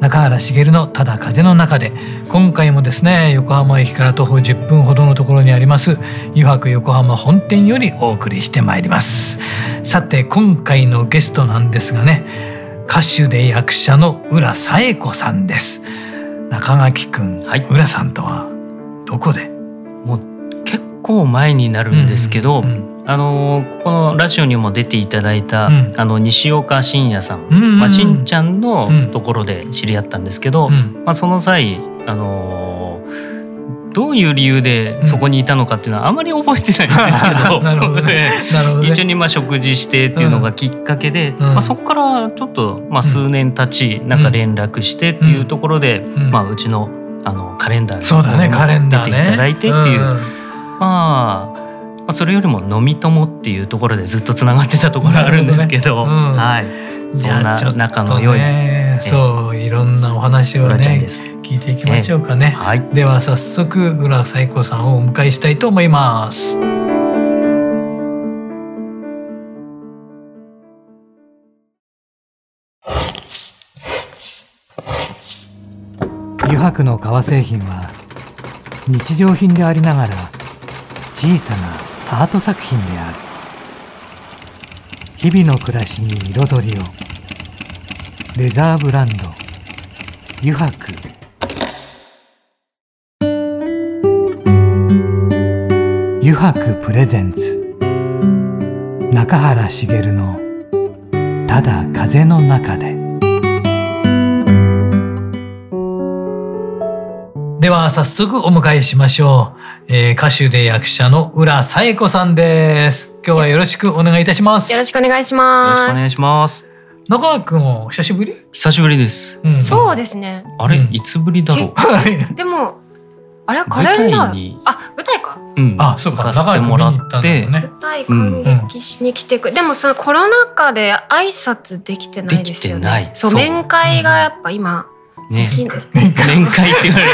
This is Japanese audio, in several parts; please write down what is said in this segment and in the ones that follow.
中原茂のただ風の中で今回もですね横浜駅から徒歩10分ほどのところにあります湯泊横浜本店よりお送りしてまいります。さて今回のゲストなんですがね歌手で役者の浦紗恵子さんです。中垣くん、はい、浦さんとはどこで？もう結構前になるんですけど、うんうんあのここのラジオにも出ていただいた、うん、あの西岡信也さん、うんうん、まあ、しんちゃんのところで知り合ったんですけど、うん、まあ、その際あのどういう理由でそこにいたのかっていうのはあまり覚えてないんですけどね、一緒にまあ食事してっていうのがきっかけで、まあ、そこからちょっとまあ数年経ちなんか連絡してっていうところで、まあ、うちのあのカレンダーに出ていただいてっていう。まあまあ、それよりも飲み友っていうところでずっとつながってたところあるんですけど、ねうん、はい。そんな仲の良い、ね、そういろんなお話をね聞いていきましょうかね、はい、では早速浦彩子さんをお迎えしたいと思います。油白の革製品は日常品でありながら小さなアート作品である。日々の暮らしに彩りを。レザーブランド。油白油白プレゼンツ。中原茂の「ただ風の中で」では早速お迎えしましょう、えー、歌手で役者の浦紗恵子さんです。今日はよろしくお願いいたします。よろしくお願いします。よろしくお願いします。中川くんも久しぶり？久しぶりです、うん、そうですね。あれ、うん、いつぶりだろう。でもあれカレンダー。あ舞台か、うん、あそうか。中川もらって、ね、舞台感激しに来てく、うん、でもそのコロナ禍で挨拶できてないですよね。そう。面会がやっぱ今、ね、面会って言われる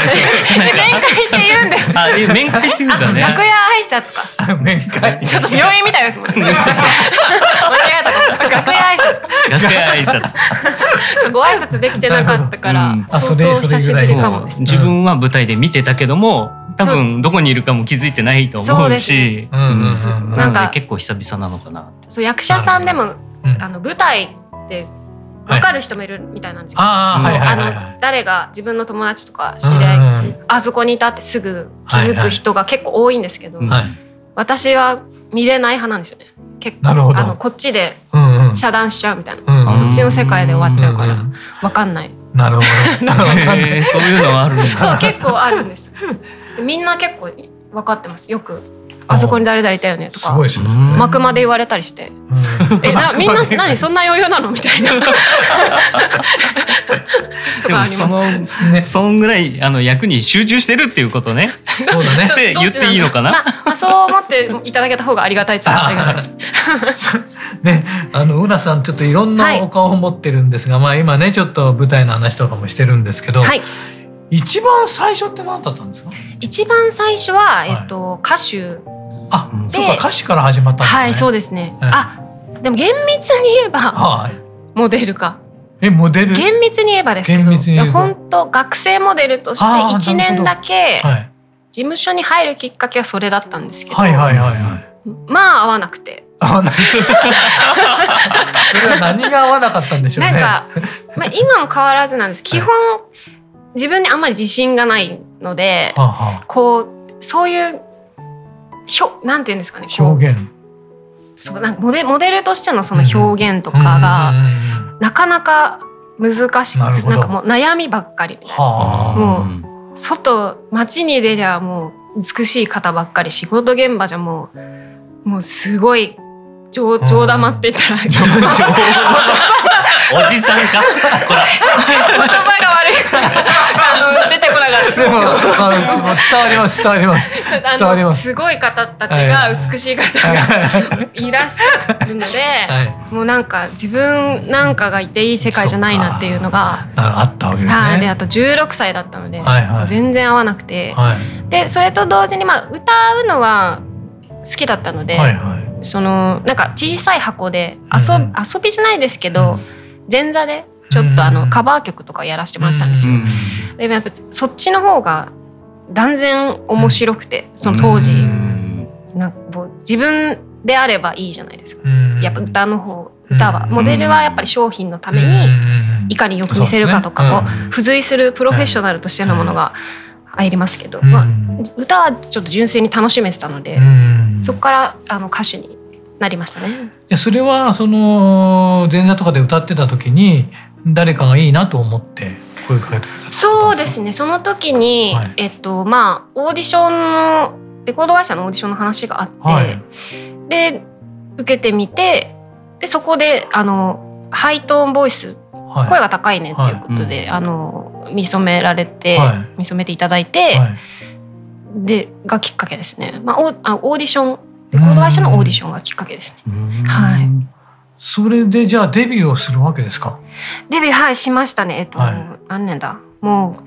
面会って言うんです。あ、面会って言うんだね。楽屋挨拶か。面会。ちょっと病院みたいですもんね。間違えた楽屋挨拶。楽屋挨拶。そう、ご挨拶できてなかったから、相当久しぶりかもです。自分は舞台で見てたけども、多分どこにいるかも気づいてないと思うし、なんか結構久々なのかな。そう役者さんでも、あの舞台って分かる人もいるみたいなんですけど、あの誰が自分の友達とか知り合い、あそこにいたってすぐ気づく人が結構多いんですけど、私は見れない派なんですよね。結構。あのこっちで遮断しちゃうみたいな、こっちの世界で終わっちゃうから分かんない。なるほど。そういうのはあるんそう結構あるんです。みんな結構分かってます。よくあそこに誰々いたよねとか幕まで言われたりして「えなみんな何そんな余裕なの?」みたいな とかあります。ね、そんぐらいあの役に集中してるっていうことね。そうだね。って言っていいのかな？まあ、まあ、そう思っていただけた方がありがたいっちゃありがたいです。ね、あの浦さんちょっといろんなお顔を持ってるんですが、はい、まあ今ねちょっと舞台の話とかもしてるんですけど。はい一番最初って何だったんですか？一番最初は、えっと、歌手あ、そうか歌詞から始まったんですね。はい、そうですね。あ、でも厳密に言えば、はい、モデルか。え、モデル？厳密に言えばですけど、本当学生モデルとして一年だけ事務所に入るきっかけはそれだったんですけど、はいはいはいはい。まあ合わなくて。合わない。それは何が合わなかったんでしょうね。なんか、まあ今も変わらずなんです。基本、自分にあんまり自信がないので、ははこうそういうひょなんていうんですかね表現。そうなんかモデモデルとしてのその表現とかが、なかなか難しくなんかもう悩みばっかり。みたいなもう外街に出りゃもう美しい方ばっかり仕事現場じゃもうもうすごい冗冗談って言ったら、うん、おじさんか？こら。言葉が悪い。あの出てこなかった。でも伝わります伝わります。伝わります。すごい方たちが美しい方がい。らっしゃるので、はい、もうなんか自分なんかがいていい世界じゃないなっていうのがあったわけですね。はい、であと16歳だったので、全然合わなくて、はい、でそれと同時にまあ歌うのは好きだったので、はいはい、そのなんか小さい箱で遊,、うん、遊びじゃないですけど、うん、前座でちょっとあのカバー曲とかやらせてもらってたんですよ。でもやっぱそっちの方が断然面白くて、その当時、なんかもう自分であればいいじゃないですか。やっぱ歌の方歌は。モデルはやっぱり商品のためにいかによく見せるかとかこう付随するプロフェッショナルとしてのものが入りますけど、まあ、歌はちょっと純粋に楽しめてたのでそこからあの歌手になりましたね。それはその前座とかで歌ってた時に誰かがいいなと思って声かけてたそうですね。その時に、はい、えっとまあオーディションのレコード会社のオーディションの話があって、はい、で受けてみてでそこであのハイトーンボイス、はい、声が高いねっていうことで、あの見初められて、見初めていただいて、でがきっかけですね、まあ、オあオーディションレコード会社のオーディションがきっかけですね。はい。それでじゃあデビューをするわけですか？デビューはいしましたね。えっと、はい、何年だ？も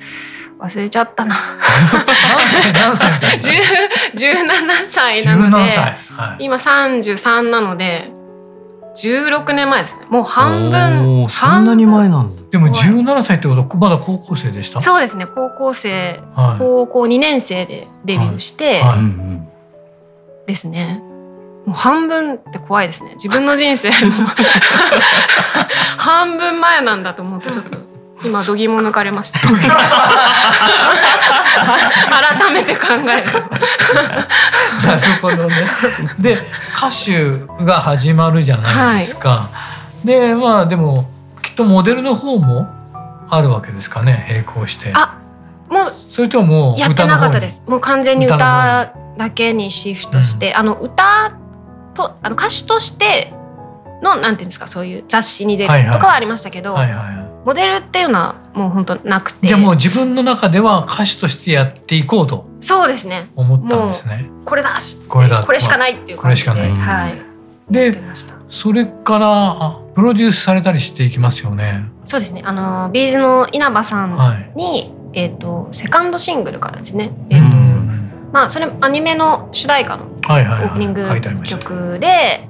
う忘れちゃったな。何歳何歳十七歳なので、はい、今三十三なので。十六年前ですね。もう半分。そんなに前なんだ。でも十七歳ってことまだ高校生でした？そうですね。高校生、はい、高校二年生でデビューして、はいはい、ですね。もう半分って怖いですね。自分の人生 半分前なんだと思うとちょっと今度肝抜かれました。改めて考える。なるほどね。で歌手が始まるじゃないですか。はい、でまあでもきっとモデルの方もあるわけですかね並行して。あもうそれともやってなかったです。もう完全に歌だけにシフトして、うん、あの歌とあの歌手としてのなんていうんですかそういう雑誌に出るとかはありましたけど、はいはいモデルっていうのはもう本当なくて。じゃあもう自分の中では歌手としてやっていこうとそうですね。思ったんですね。これだしこれだこれしかないっていう感じで、これしかない、はい、でそれからプロデュースされたりしていきますよね。そうですね。あのビーズの稲葉さんに、はい、えっ、ー、とセカンドシングルからですね。えっ、ー、と、まあそれアニメの主題歌のオープニング曲で、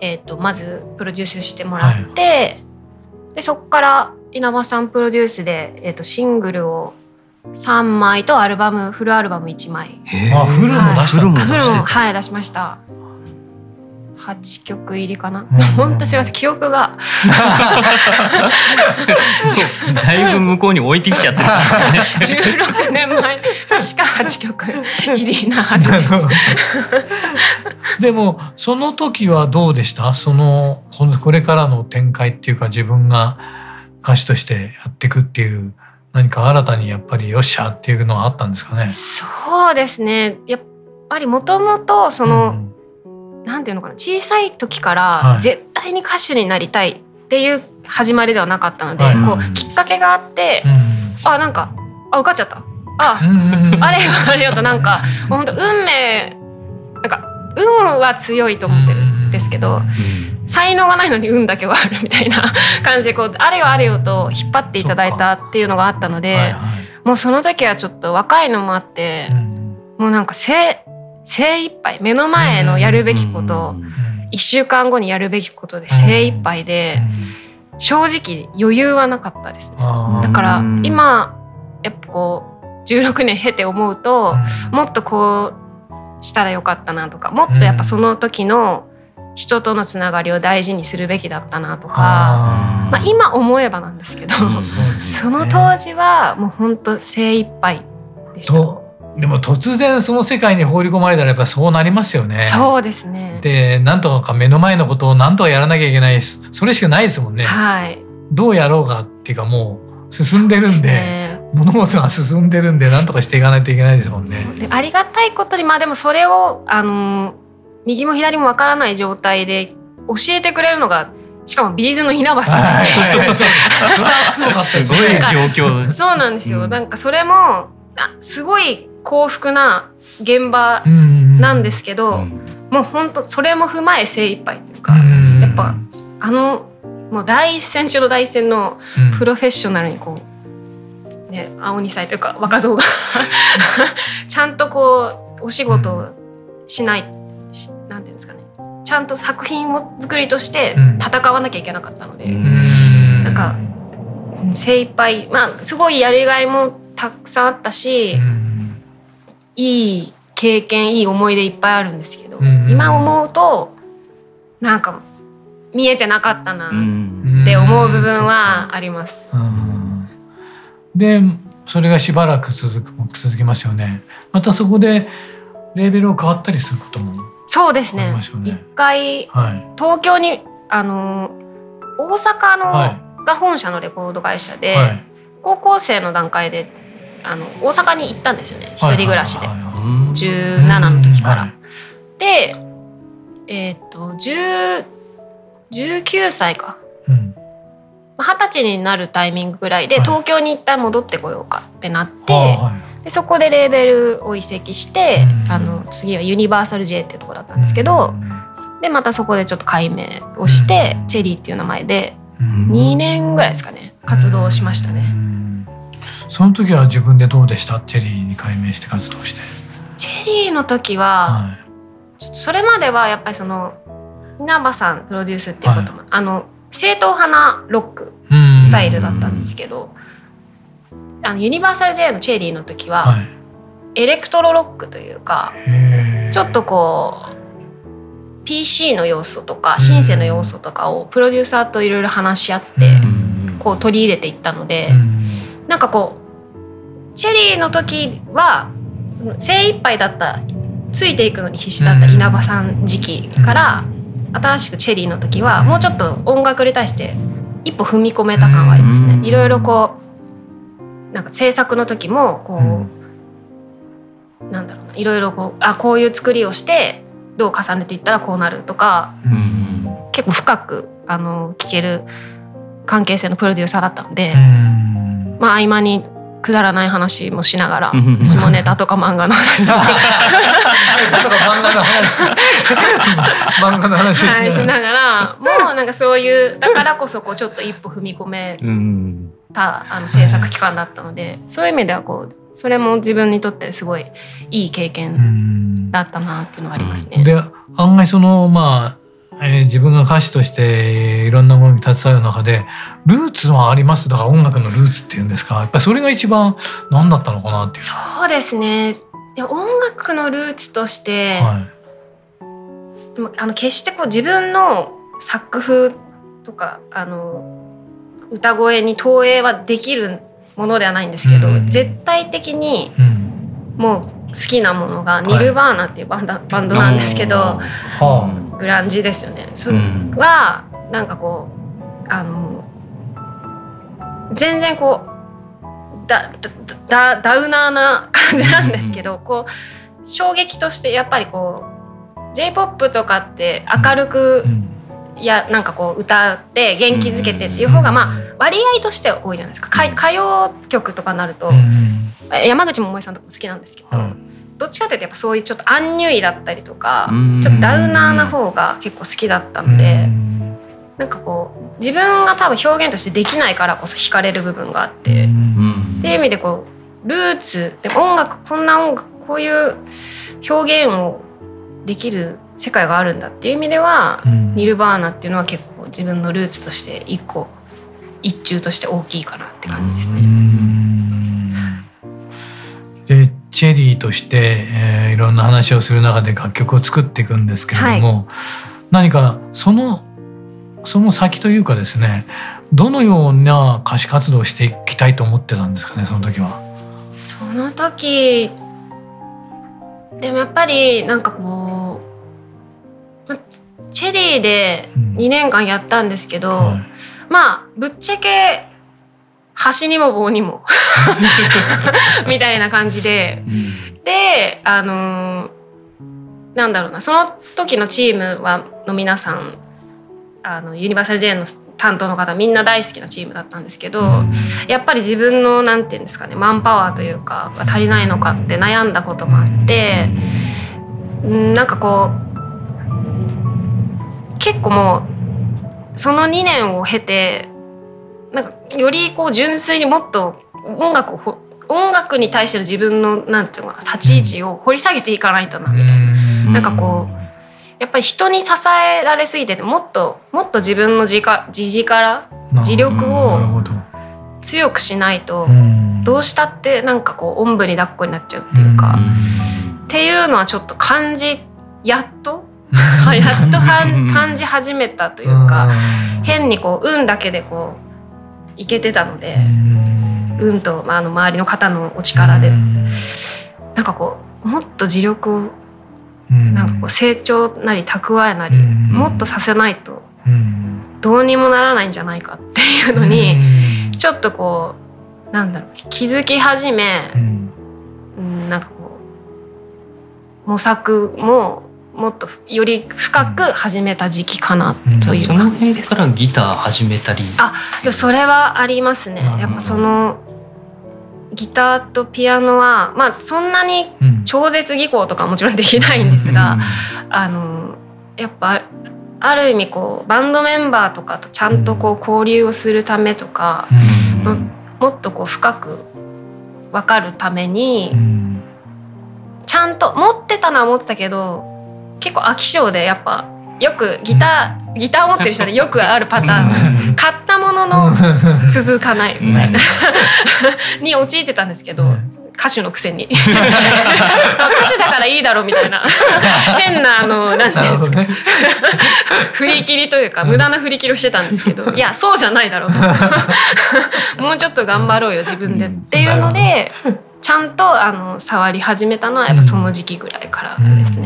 えー、とまずプロデュースしてもらって、はい、でそこから稲葉さんプロデュースで、えー、とシングルを3枚とアルバムフルアルバム1枚。あフルも出した、はい、フルもはい出しました8曲入りかな？本当すみません記憶がだいぶ向こうに置いてきちゃってる、ね。十六年前確か八曲入りなはずです。でもその時はどうでした？そのこれからの展開っていうか自分が歌手としてやっていくっていう何か新たにやっぱりよっしゃっていうのはあったんですかね？そうですね。やっぱりもともとその、うんなんていうのかな小さい時から絶対に歌手になりたいっていう始まりではなかったので、はい、こうきっかけがあって、うん、あなんかあ受かっちゃった。あ、あれよあれよとなんか本当運命なんか運は強いと思ってるんですけど、才能がないのに運だけはあるみたいな 感じでこうあれよあれよと引っ張っていただいたっていうのがあったので、はいはい、もうその時はちょっと若いのもあって、うん、もうなんかせ精一杯目の前のやるべきこと1週間後にやるべきことで精一杯で正直余裕はなかったです。ね。だから今やっぱこう16年経て思うともっとこうしたらよかったなとかもっとやっぱその時の人とのつながりを大事にするべきだったなとかまあ、今思えばなんですけど、その当時はもう本当精一杯でした。でも突然その世界に放り込まれたらやっぱそうなりますよね。そうですね。で、なんとか目の前のことをなんとかやらなきゃいけないそれしかないですもんね。はい。どうやろうかっていうかもう進んでるんで、ね、物事が進んでるんでなんとかしていかないといけないですもんね。ありがたいことにまあでもそれをあの右も左もわからない状態で教えてくれるのがしかもビーズの稲葉さん。すごい状況。そうなんですよ。なんかそれもすごい幸福な現場なんですけど、もう本当それも踏まえ精一杯というか、やっぱあのもう第一線中の第一線のプロフェッショナルにこう、ね、青二歳というか若造が ちゃんとこうお仕事をしない、うん、なんていうんですかね。ちゃんと作品を作りとして戦わなきゃいけなかったので、うん、なんか精一杯まあすごいやりがいもたくさんあったし、うん、いい経験いい思い出いっぱいあるんですけど、うん、今思うとなんか見えてなかったなって思う部分はあります。でそれがしばらく続く続きますよね。またそこでレーベルを変わったりすることもそうですね。一回、はい、東京にあの大阪の、はい、が本社のレコード会社で、はい、高校生の段階であの大阪に行ったんですよね。一人暮らしで、十七の時から。で、えっ、ー、と十19歳か。二十歳になるタイミングぐらいで東京に一旦戻ってこようかってなって、はい、でそこでレーベルを移籍して、うん、あの次はユニバーサル J っていうところだったんですけど、うん、でまたそこでちょっと改名をして、うん、チェリーっていう名前で2年ぐらいですかね。活動しましたね。その時は自分でどうでした？チェリーに改名して活動して。チェリーの時は、はい、ちょっとそれまではやっぱりその稲葉さんプロデュースっていうことも、はい、あの正統派なロックスタイルだったんですけど、あのユニバーサル J のチェリーの時は、はい、エレクトロロックというかちょっとこう PC の要素とかシンセの要素とかをプロデューサーといろいろ話し合ってこう取り入れていったのでなんかこうチェリーの時は精一杯だったついていくのに必死だった稲葉さん時期から新しくチェリーの時はもうちょっと音楽に対して一歩踏み込めた感はありますね。いろいろこうなんか制作の時もこう、なんだろうないろいろこうあこういう作りをしてどう重ねていったらこうなるとか、結構深くあの聞ける関係性のプロデューサーだったので、まあ合間にくだらない話もしながら下ネタとか漫画の話とか。漫画の話。はい、しながら。もうなんかそういうだからこそこうちょっと一歩踏み込めたあの制作期間だったのでそういう意味ではこうそれも自分にとってすごいいい経験だったなっていうのはありますね。で案外そのまあえー、自分が歌手としていろんなものに携わる中でルーツはあります。だから音楽のルーツっていうんですか。やっぱりそれが一番何だったのかなっていう。そうですね。いや音楽のルーツとして、はい、あの決してこう自分の作風とかあの歌声に投影はできるものではないんですけど、うん、絶対的にもう好きなものがニルバーナっていうバンド,、バンドなんですけど、はあグランジですよね。それはなんかこうあの全然こうだだダウナーな感じなんですけど、こう衝撃としてやっぱりこう j p o p とかって明るく、いやなんかこう歌って元気づけてっていう方がまあ割合として多いじゃないですか。歌謡曲とかになると、山口百恵さんとかも好きなんですけど、どっちかというとやっぱそういうちょっとアンニュイだったりとかちょっとダウナーな方が結構好きだったのでなんかこう自分が多分表現としてできないからこそ惹かれる部分があってっていう意味でこうルーツで音楽こんな音楽こういう表現をできる世界があるんだっていう意味では、ニルバーナっていうのは結構自分のルーツとして一個一中として大きいかなって感じですね。でチェリーとして、えー、いろんな話をする中で楽曲を作っていくんですけれども、はい、何かそのその先というかですねどのような歌手活動をしていきたいと思ってたんですかねその時は？その時でもやっぱりなんかこうチェリーで2年間やったんですけど、うんはい、まあぶっちゃけ端にも棒にも。みたいな感じで、うん、であのなんだろうな。その時のチームはの皆さんあのユニバーサル J の担当の方みんな大好きなチームだったんですけど、やっぱり自分のなんて言うんですかねマンパワーというか足りないのかって悩んだこともあってなんかこう結構もうその2年を経てなんかよりこう純粋にもっと音楽を音楽に対しての自分のなんていうのか立ち位置を掘り下げていかないとなみたいな。なんかこうやっぱり人に支えられすぎててもっともっと自分の自自力自力を強くしないとどうしたってなんかこうおんぶに抱っこになっちゃうっていうかっていうのはちょっと感じやっと やっと感じ始めたというか変にこう運だけでこういけてたので運と、まあ、あの周りの方のお力で。なんかこうもっと自力をなんかこう成長なり蓄えなりもっとさせないとどうにもならないんじゃないかっていうのにちょっとこうなんだろう気づき始め、うん、なんかこう模索ももっとより深く始めた時期かなという感じです。からギター始めたり。あ、それはありますね。やっぱそのギターとピアノはまあそんなに超絶技巧とかもちろんできないんですが、あのやっぱある意味こうバンドメンバーとかとちゃんとこう交流をするためとか、ももっとこう深く分かるために、ちゃんと持ってたのは持ってたけど結構飽き性でやっぱよくギターギターを持ってる人で よくあるパターン。買ったものの続かないみたいな。に陥ってたんですけど歌手のくせに。歌手だからいいだろうみたいな。変なあのなんていうんですか。振り切りというか無駄な振り切りをしてたんですけどいやそうじゃないだろうと。もうちょっと頑張ろうよ自分でっていうので。ちゃんとあの触り始めたのはやっぱその時期ぐらいからですね、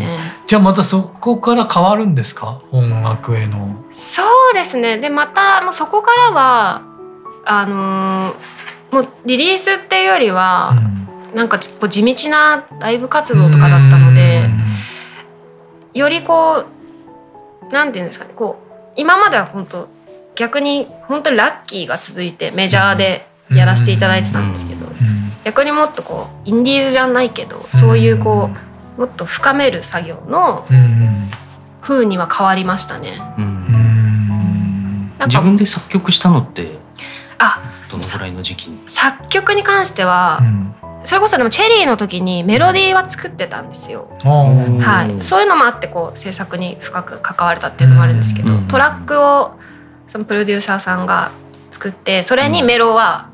じゃあまたそこから変わるんですか？音楽への。そうですね。でまたもうそこからはあのもうリリースっていうよりは、うん、なんかこう地道なライブ活動とかだったので、よりこうなんていうんですかね。こう今までは本当逆に本当にラッキーが続いてメジャーでやらせていただいてたんですけど、逆にもっとこうインディーズじゃないけどそういうこうもっと深める作業の風には変わりましたね。自分で作曲したのってあどのくらいの時期に？作曲に関しては、それこそでもチェリーの時にメロディーは作ってたんですよ。はい、そういうのもあってこう制作に深く関われたっていうのもあるんですけど、トラックをそのプロデューサーさんが作ってそれにメロは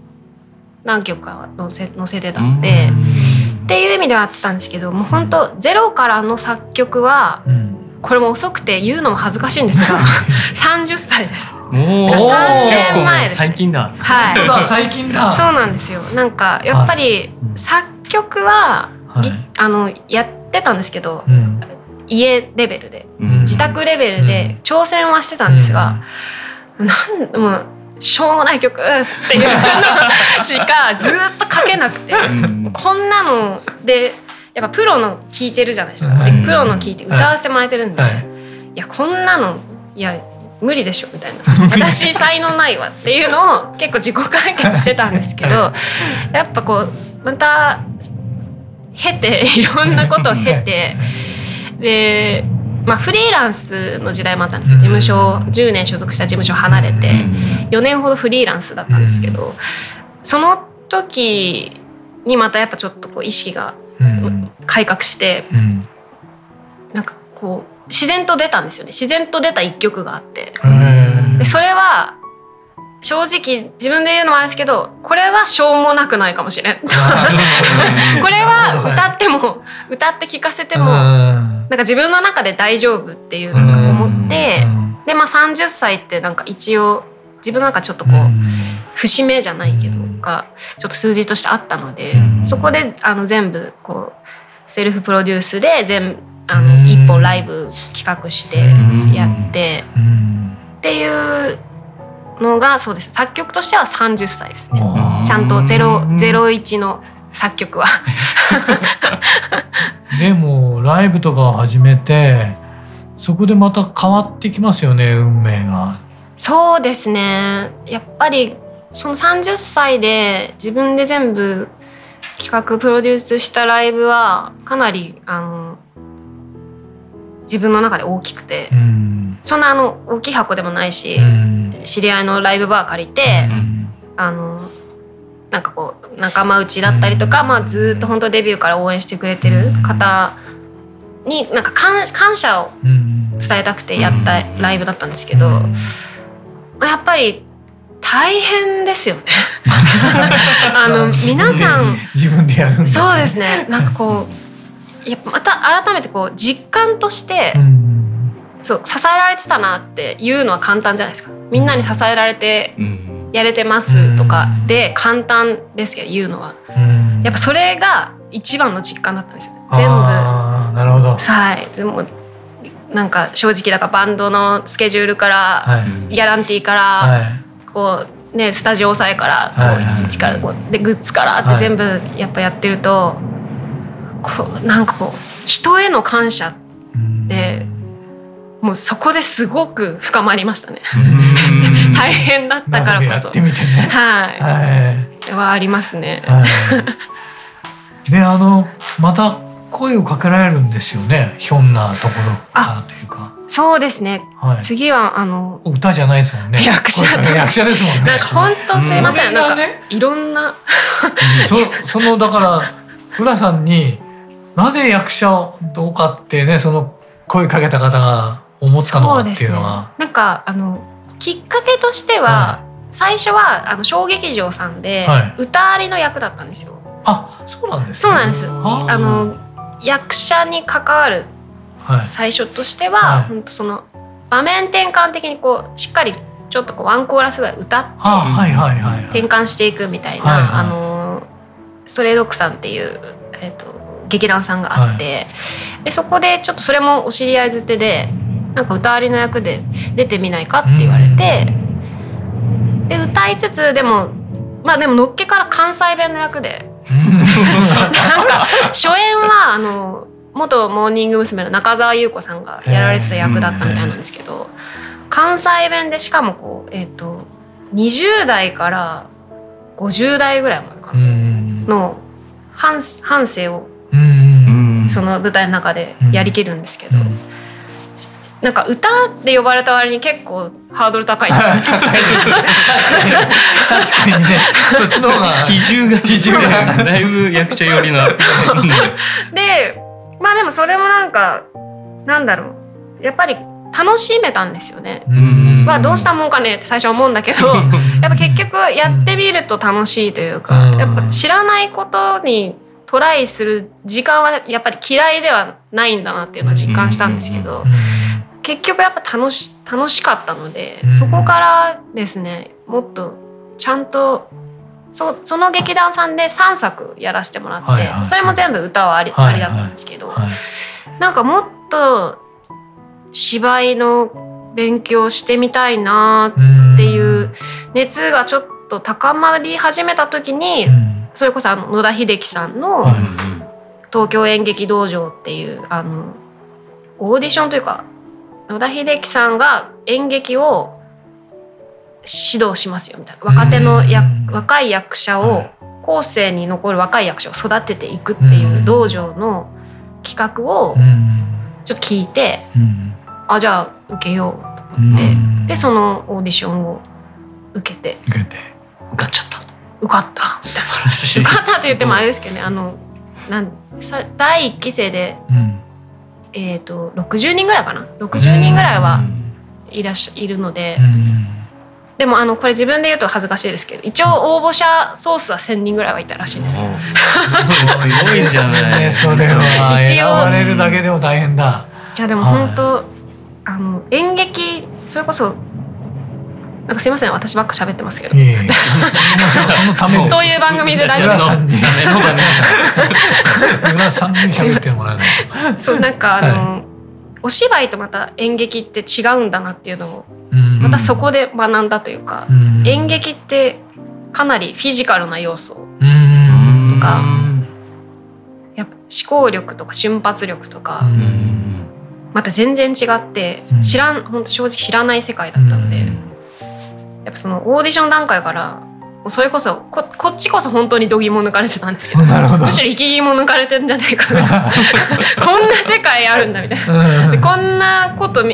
何曲か載せ載せてたので、っていう意味ではやってたんですけどもう本当ゼロからの作曲は、これも遅くて言うのも恥ずかしいんですが 30歳です。3年前です、最近だ。はい。最近だ。そうなんですよ。なんかやっぱり作曲は、はい、あのやってたんですけど、うん、家レベルで、うん、自宅レベルで挑戦はしてたんですが、うん、なんもうしょうもない曲っていうの しかずっと書けなくて、こんなのでやっぱプロの聞いてるじゃないですか、でプロの聞いて歌わせてもらえてるんで、い、やこんなのいや無理でしょみたいな。私才能ないわっていうのを結構自己完結してたんですけどやっぱこうまた経ていろんなことを経てでまあ、フリーランスの時代もあったんですよ。事務所10年所属した事務所離れて4年ほどフリーランスだったんですけどその時にまたやっぱちょっとこう意識が改革してなんかこう自然と出たんですよね。自然と出た一曲があって。でそれは正直自分で言うのもあれですけどこれはしょうもなくないかもしれん。これは歌っても歌って聴かせてもなんか自分の中で大丈夫っていうなんか思ってでまあ30歳ってなんか一応自分の中ちょっとこう節目じゃないけどがちょっと数字としてあったのでそこであの全部こうセルフプロデュースで全あの一本ライブ企画してやってっていうのがそうです。作曲としては30歳ですね。ちゃんと01の作曲は。でもライブとかを始めてそこでまた変わってきますよね運命が。そうですね。やっぱりその30歳で自分で全部企画プロデュースしたライブはかなりあの自分の中で大きくて、うん、そんなあの大きい箱でもないし、うん、知り合いのライブバー借りて、うん、あのなんかこう仲間内だったりとか、まあ、ずっと本当デビューから応援してくれてる方になんか感謝を伝えたくてやったライブだったんですけど、やっぱり大変ですよね。あの皆さん自分でやるそうですね。なんかこうやっぱまた改めてこう実感として、そう支えられてたなって言うのは簡単じゃないですか。みんなに支えられてやれてますとかで簡単ですけど言うのは。やっぱそれが一番の実感だったんですよね。全部。なるほど。はい。全部なんか正直だからバンドのスケジュールから、ギャランティーから、はい。こうねスタジオ抑えからこう一からこうでグッズからって全部やっぱやってると、こうなんかこう人への感謝ってもうそこですごく深まりましたね。大変だったからこそ。ね、はい。はい、はありますね。はい、であのまた声をかけられるんですよねひょんなところからというか。そうですね。はい、次はあの歌じゃないですもんね。役者 役者ですもんね。本当すいません。なんかいろんなそそのだから浦さんになぜ役者どうかってねその声かけた方が思ったのかっていうのは、ね、なんかあのきっかけとしては、はい、最初はあの小劇場さんで、歌ありの役だったんですよ。あそうなんです、ね、そうなんです。あの役者に関わる最初としては、はい、本当その場面転換的にこうしっかりちょっとこうワンコーラスぐらい歌って転換していくみたいな、あのストレイドッグさんっていう、えーと、劇団さんがあって、はい、でそこでちょっとそれもお知り合いづてでなんか歌ありの役で出てみないかって言われて、で歌いつつでもまあでものっけから関西弁の役で。なんか初演はあの元モーニング娘。の中澤優子さんがやられてた役だったみたいなんですけど関西弁でしかもこう、えーと、20代から50代ぐらいまでかなの半半生をその舞台の中でやりきるんですけど。なんか歌って呼ばれた割に結構ハードル高い。確かに。確かにね。そっちの方が。比重が。比重が。だいぶ役者寄りな でまあでもそれもなんかなんだろう。やっぱり楽しめたんですよね。まあどうしたもんかねって最初思うんだけどやっぱ結局やってみると楽しいというかやっぱ知らないことにトライする時間はやっぱり嫌いではないんだなっていうのは実感したんですけど結局やっぱ楽し楽しかったのでそこからですねもっとちゃんとそその劇団さんで3作やらせてもらって、はいはい、それも全部歌はあり,、ありだったんですけど、はい。はい、なんかもっと芝居の勉強してみたいなっていう熱がちょっと高まり始めた時に、それこそあの野田秀樹さんの「東京演劇道場」っていうあのオーディションというか野田秀樹さんが演劇を指導しますよみたいな。若手のや若い役者を後世に残る若い役者を育てていくっていう道場の企画をちょっと聞いて、あじゃあ受けようと思って、でそのオーディションを受けて。受けて。受かっちゃった。受かった。素晴らしい。受かったって言ってもあれですけどねあのなんさ第1期生で、うん、えっ、ー、と60人ぐらいかな？60人ぐらいはいらっしゃいるので。うん。でもあのこれ自分で言うと恥ずかしいですけど一応応募者ソースは1,000人ぐらいはいたらしいんですけどすごいじゃない。それは一応選ばれるだけでも大変だ。いやでも本当、はい、あの演劇それこそなんかすいません私ばっか喋ってますけど。そういう番組で大丈夫ですか？村さんに喋ってもらえない。そうなんかあの、はい、お芝居とまた演劇って違うんだなっていうのをまたそこで学んだというか、演劇ってかなりフィジカルな要素とか、やっぱ思考力とか瞬発力とか、また全然違って知らん本当正直知らない世界だったので、やっぱそのオーディション段階からそれこそここっちこそ本当に度肝抜かれてたんですけど むしろ生き肝抜かれてんじゃないかな こんな世界あるんだみたいなでこんなこと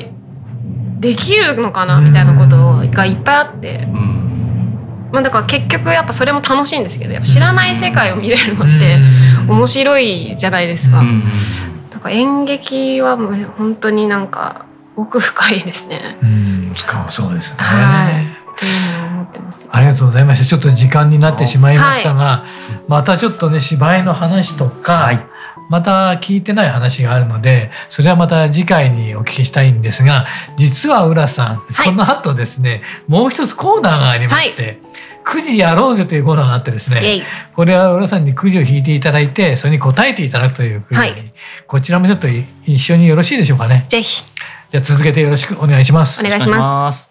できるのかなみたいなことがいっぱいあって。まあ、だから結局やっぱそれも楽しいんですけどやっぱ知らない世界を見れるのって面白いじゃないですか。だから演劇は本当になんか奥深いですね。うん、そうですね。はい。思ってます。ありがとうございました。ちょっと時間になってしまいましたが、はい、またちょっとね芝居の話とか、はい、また聞いてない話があるので、それはまた次回にお聞きしたいんですが、実は浦さん、はい、この後ですね、もう一つコーナーがありまして。くじやろうぜというコーナーがあってですねこれは浦さんにくじを引いていただいてそれに答えていただくというくじ、はい、こちらもちょっと一緒によろしいでしょうかね。ぜひ。じゃあ続けてよろしくお願いします。お願いします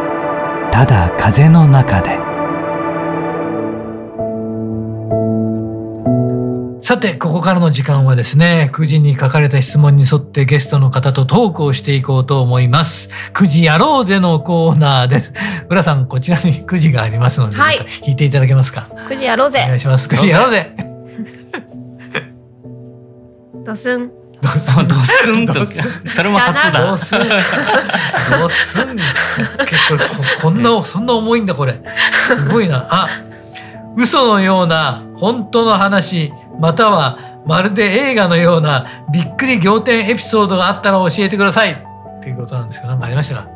ただ風の中で」さてここからの時間はですね9時に書かれた質問に沿ってゲストの方とトークをしていこうと思います。9時やろうぜのコーナーです。浦さんこちらに9時がありますので、はい、引いていただけますか？9時やろうぜ。お願いします。9時やろうぜ。ドスンドスンドスンとそれも初だ。ドスンドスン結構こんなそんな重いんだこれ。すごいな。あ嘘のような本当の話またはまるで映画のようなびっくり仰天エピソードがあったら教えてください。っていうことなんですけど何かありましたか？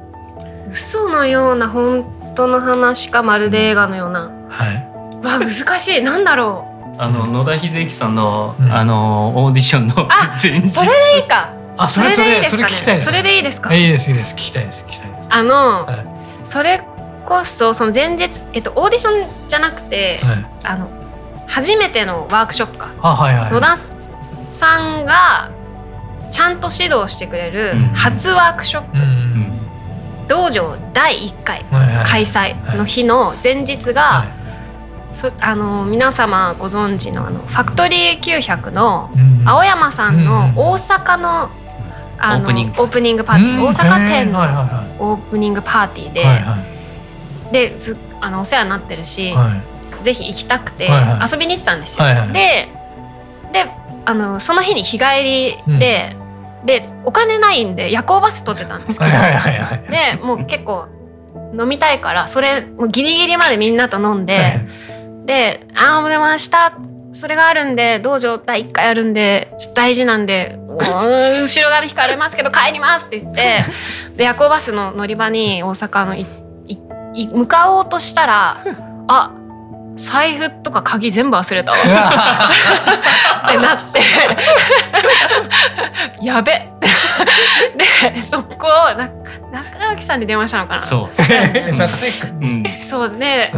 嘘のような本当の話かまるで映画のような、はい、わ難しい。なんだろうあの野田秀樹さんの、うん、あのオーディションの 前日。それでいいか。あそれそれそれ聞きたいです、それでいいですか？いいですいいです。聞きたいです聞きたいです。あの、はい、それこそその前日えっとオーディションじゃなくて、はい、あの初めてのワークショップか、はいはい、野田さんがちゃんと指導してくれる初ワークショップ、うん、道場第1回開催の日の前日が、はい、そあの皆様ご存知のあのファクトリー900の青山さんの大阪のあのオープニング。パーティー、大阪店のオープニングパーティーで、であのお世話になってるし、はい。ぜひ行きたくて遊びに行ってたんですよ。はいはい、でであのその日に日帰りで、うん、でお金ないんで夜行バス取ってたんですけど、でもう結構飲みたいからそれもうギリギリまでみんなと飲んで、はい、で「ああでも明日それがあるんで道場第1回あるんでちょっと大事なんで後ろ髪引かれますけど帰ります」って言ってで夜行バスの乗り場に大阪のいい向かおうとしたら「あ財布とか鍵全部忘れたわ。ってなって。やべ。でそこをな中垣さんに電話したのかな。そう。そうで、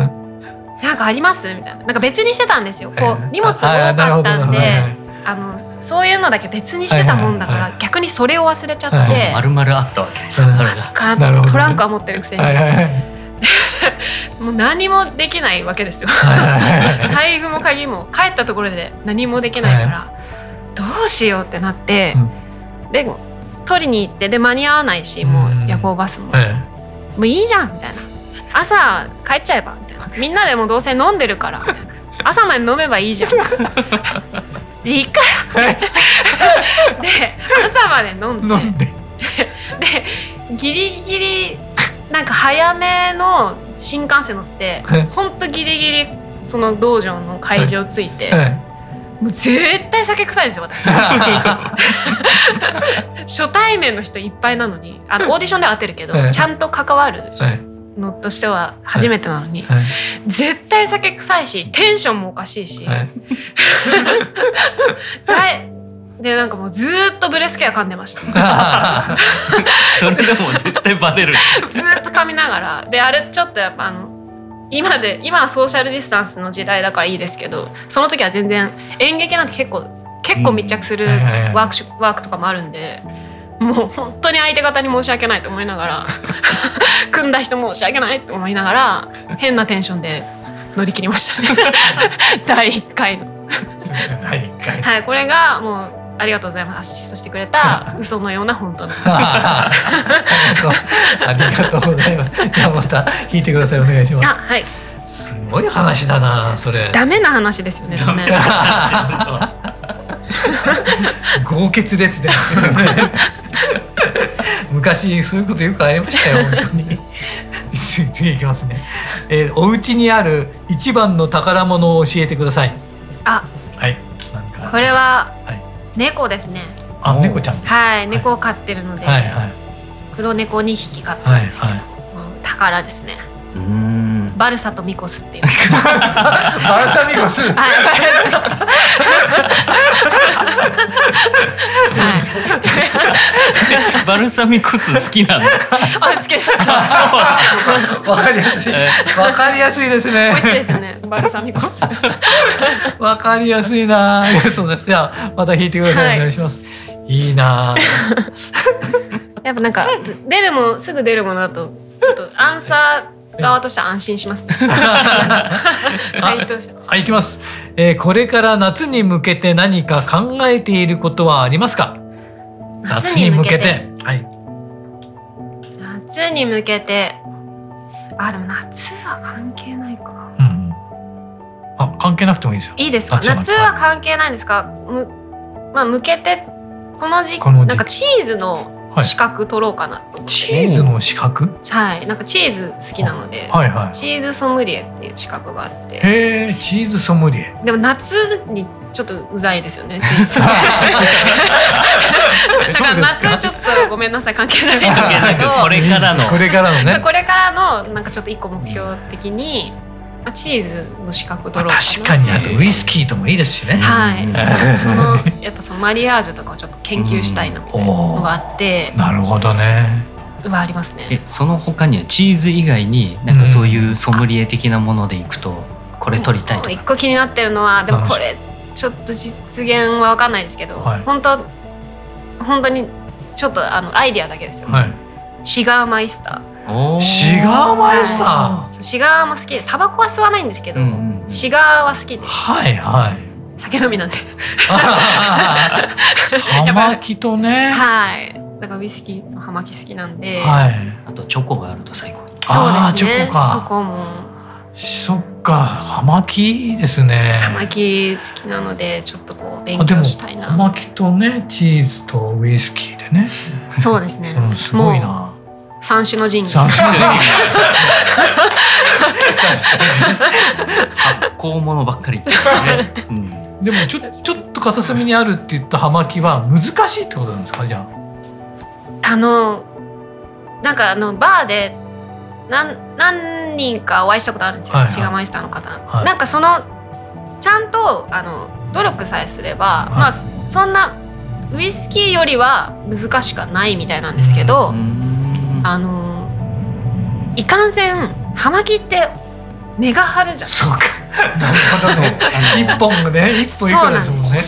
なんかあります？みたいな。なんか別にしてたんですよ。こう荷物多かったんであのそういうのだけ別にしてたもんだから、逆にそれを忘れちゃって、丸々あったわけ。ですトランクは持ってるくせに。もう何もできないわけですよ。財布も鍵も帰ったところで何もできないから、どうしようってなって、うん、で取りに行ってで間に合わないしもう夜行バスも、もういいじゃんみたいな。朝帰っちゃえばみたいなみんなでもどうせ飲んでるから。朝まで飲めばいいじゃん。いい。かで朝まで飲んで。で。ギリギリなんか早めの新幹線乗ってほんとギリギリその道場の会場着いて、もう絶対酒臭いんですよ私。初対面の人いっぱいなのにあのオーディションでは当てるけど、ちゃんと関わるのとしては初めてなのに、絶対酒臭いしテンションもおかしいし、でなんかもうずっとブレスケア噛んでました。それでも絶対バレる。ずっと噛みながら。であれちょっとやっぱあの今で今はソーシャルディスタンスの時代だからいいですけどその時は全然演劇なんて結構結構密着するワークワークとかもあるんでもう本当に相手方に申し訳ないと思いながら 組んだ人申し訳ないと思いながら変なテンションで乗り切りましたね。第1回の。第1回。はいこれがもうありがとうございます。アシストしてくれた嘘のような本当の。ありがとうございます。じゃあまた聞いてください。お願いします。あはい。すごい話だなそれ。ダメな話ですよねダメ豪傑列で昔そういうことよくありましたよ 本当に。次いきますね、えー、お家にある一番の宝物を教えてください。あはい。これは、猫ですね。あ猫ちゃんはい猫を飼ってるので、はいはい、黒猫2匹飼ってるんですけど、はいはい、宝ですね。うんバルサとミコスっていう。バルサミコス。はい、バルサミコス。バルサミコス好きなの？あ、好きです。わかりやすい。わかりやすいですね。美味しいですよね。バルサミコス。わかりやすいな。ありがとうございます。じゃあ、また弾いてください。お願いします。いいな。やっぱなんか出るもすぐ出るものだとちょっとアンサー側として安心します、ね。回答者はい、きます、えー。これから夏に向けて何か考えていることはありますか？夏に向けて？はい。夏に向けて。あ、でも夏は関係ないか。うん。あ、関係なくてもいいですよ。いいですか？夏は関係ないんですか？む、まあ、向けて。この時期、なんかチーズの資格取ろうかなと、はい、チーズの資格？はい。なんかチーズ好きなので、はいはい、チーズソムリエっていう資格があって。へえチーズソムリエ。でも夏にちょっとうざいですよね チーズ。だから夏ちょっとごめんなさい関係ないんですけど。これからの。これからのね。これからのなんかちょっと一個目標的に、まあ、チーズの資格取ろうか確かにあとウイスキーともいいですしね。はい。そのやっぱそのマリアージュとかをちょっと研究したいなみたいなのがあって、なるほどね。はありますね。えその他にはチーズ以外になんかそういうソムリエ的なものでいくとこれ取りたいとか？一個気になってるのはでもこれちょっと実現は分かんないですけど、はい、本当本当にちょっとあのアイディアだけですよ、はい、シガーマイスターシガーマイスター。シガーも好きでタバコは吸わないんですけど、うんうん、シガーは好きです。はいはい。酒飲みなんで。葉巻とね。はい。だからウイスキーと葉巻好きなんで、はい、あとチョコがあると最高そうですね。チョコか。チョコも。そっか葉巻ですね。葉巻好きなのでちょっとこう勉強したいな。葉巻とねチーズとウイスキーでね。そうですね、うん、すごいな三種の神器。三種の神器。発酵ものばっかり、ねうん、でもちょちょっと片隅にあるって言った葉巻は難しいってことなんですか？じゃあ。あのなんかあのバーで何何人かお会いしたことあるんですよ、シガマイスターの方、はい、なんかそのちゃんとあの努力さえすれば、はい、まあそんなウイスキーよりは難しくはないみたいなんですけど、あのいかんせん葉巻って根が張るじゃん。そうか。なるほどね。一本がね、一本いくらですもんね。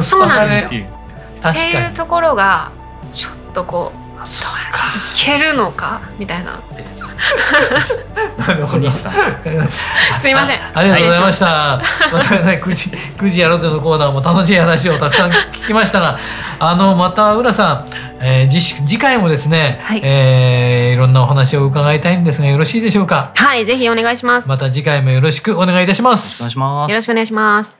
そうなんですよ。っていうところがちょっとこう。そうか。いけるのかみたいな。なるほど。すみません。ありがとうございました。またね、くじ、くじやろうとのコーナーも楽しい話をたくさん聞きましたが。あの、また浦さん、えー、次次回もですね、はいえー、いろんなお話を伺いたいんですがよろしいでしょうか？はいぜひお願いしますまた次回もよろしくお願いいたしますお願いしますよろしくお願いします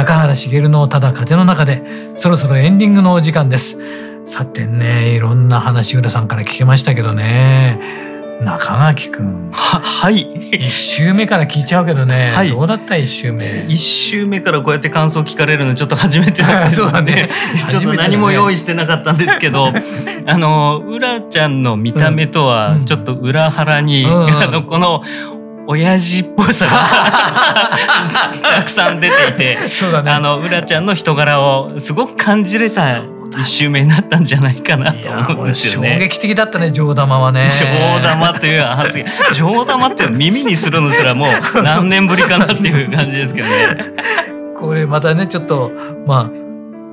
中原茂のただ風の中でそろそろエンディングのお時間です。さてねいろんな話浦さんから聞けましたけどね。中垣くん ははい。一周目から聞いちゃうけどね、はい、どうだった一周目？一周目からこうやって感想聞かれるのちょっと初めてなんですよね。ちょっと何も用意してなかったんですけど、ね、あのうらちゃんの見た目とはちょっと裏腹に、うんうん、あのこの親父っぽさが たくさん出ていて、ね、あのうらちゃんの人柄をすごく感じれた一周目になったんじゃないかなと思うんですよね。衝撃的だったね上玉はね。上玉という発言上玉って耳にするのすらもう 何年ぶりかなっていう感じですけどね。これまたねちょっとまあ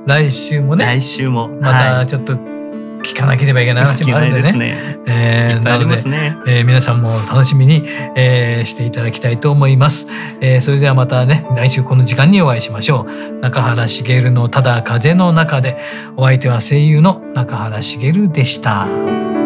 来週もね来週もまたちょっと、はい聞かなければいけない話もあるんでね。ねえー、なので、ね、えー、皆さんも楽しみに、えー、していただきたいと思います。えー、それではまたね来週この時間にお会いしましょう。中原茂のただ風の中でお相手は声優の中原茂でした。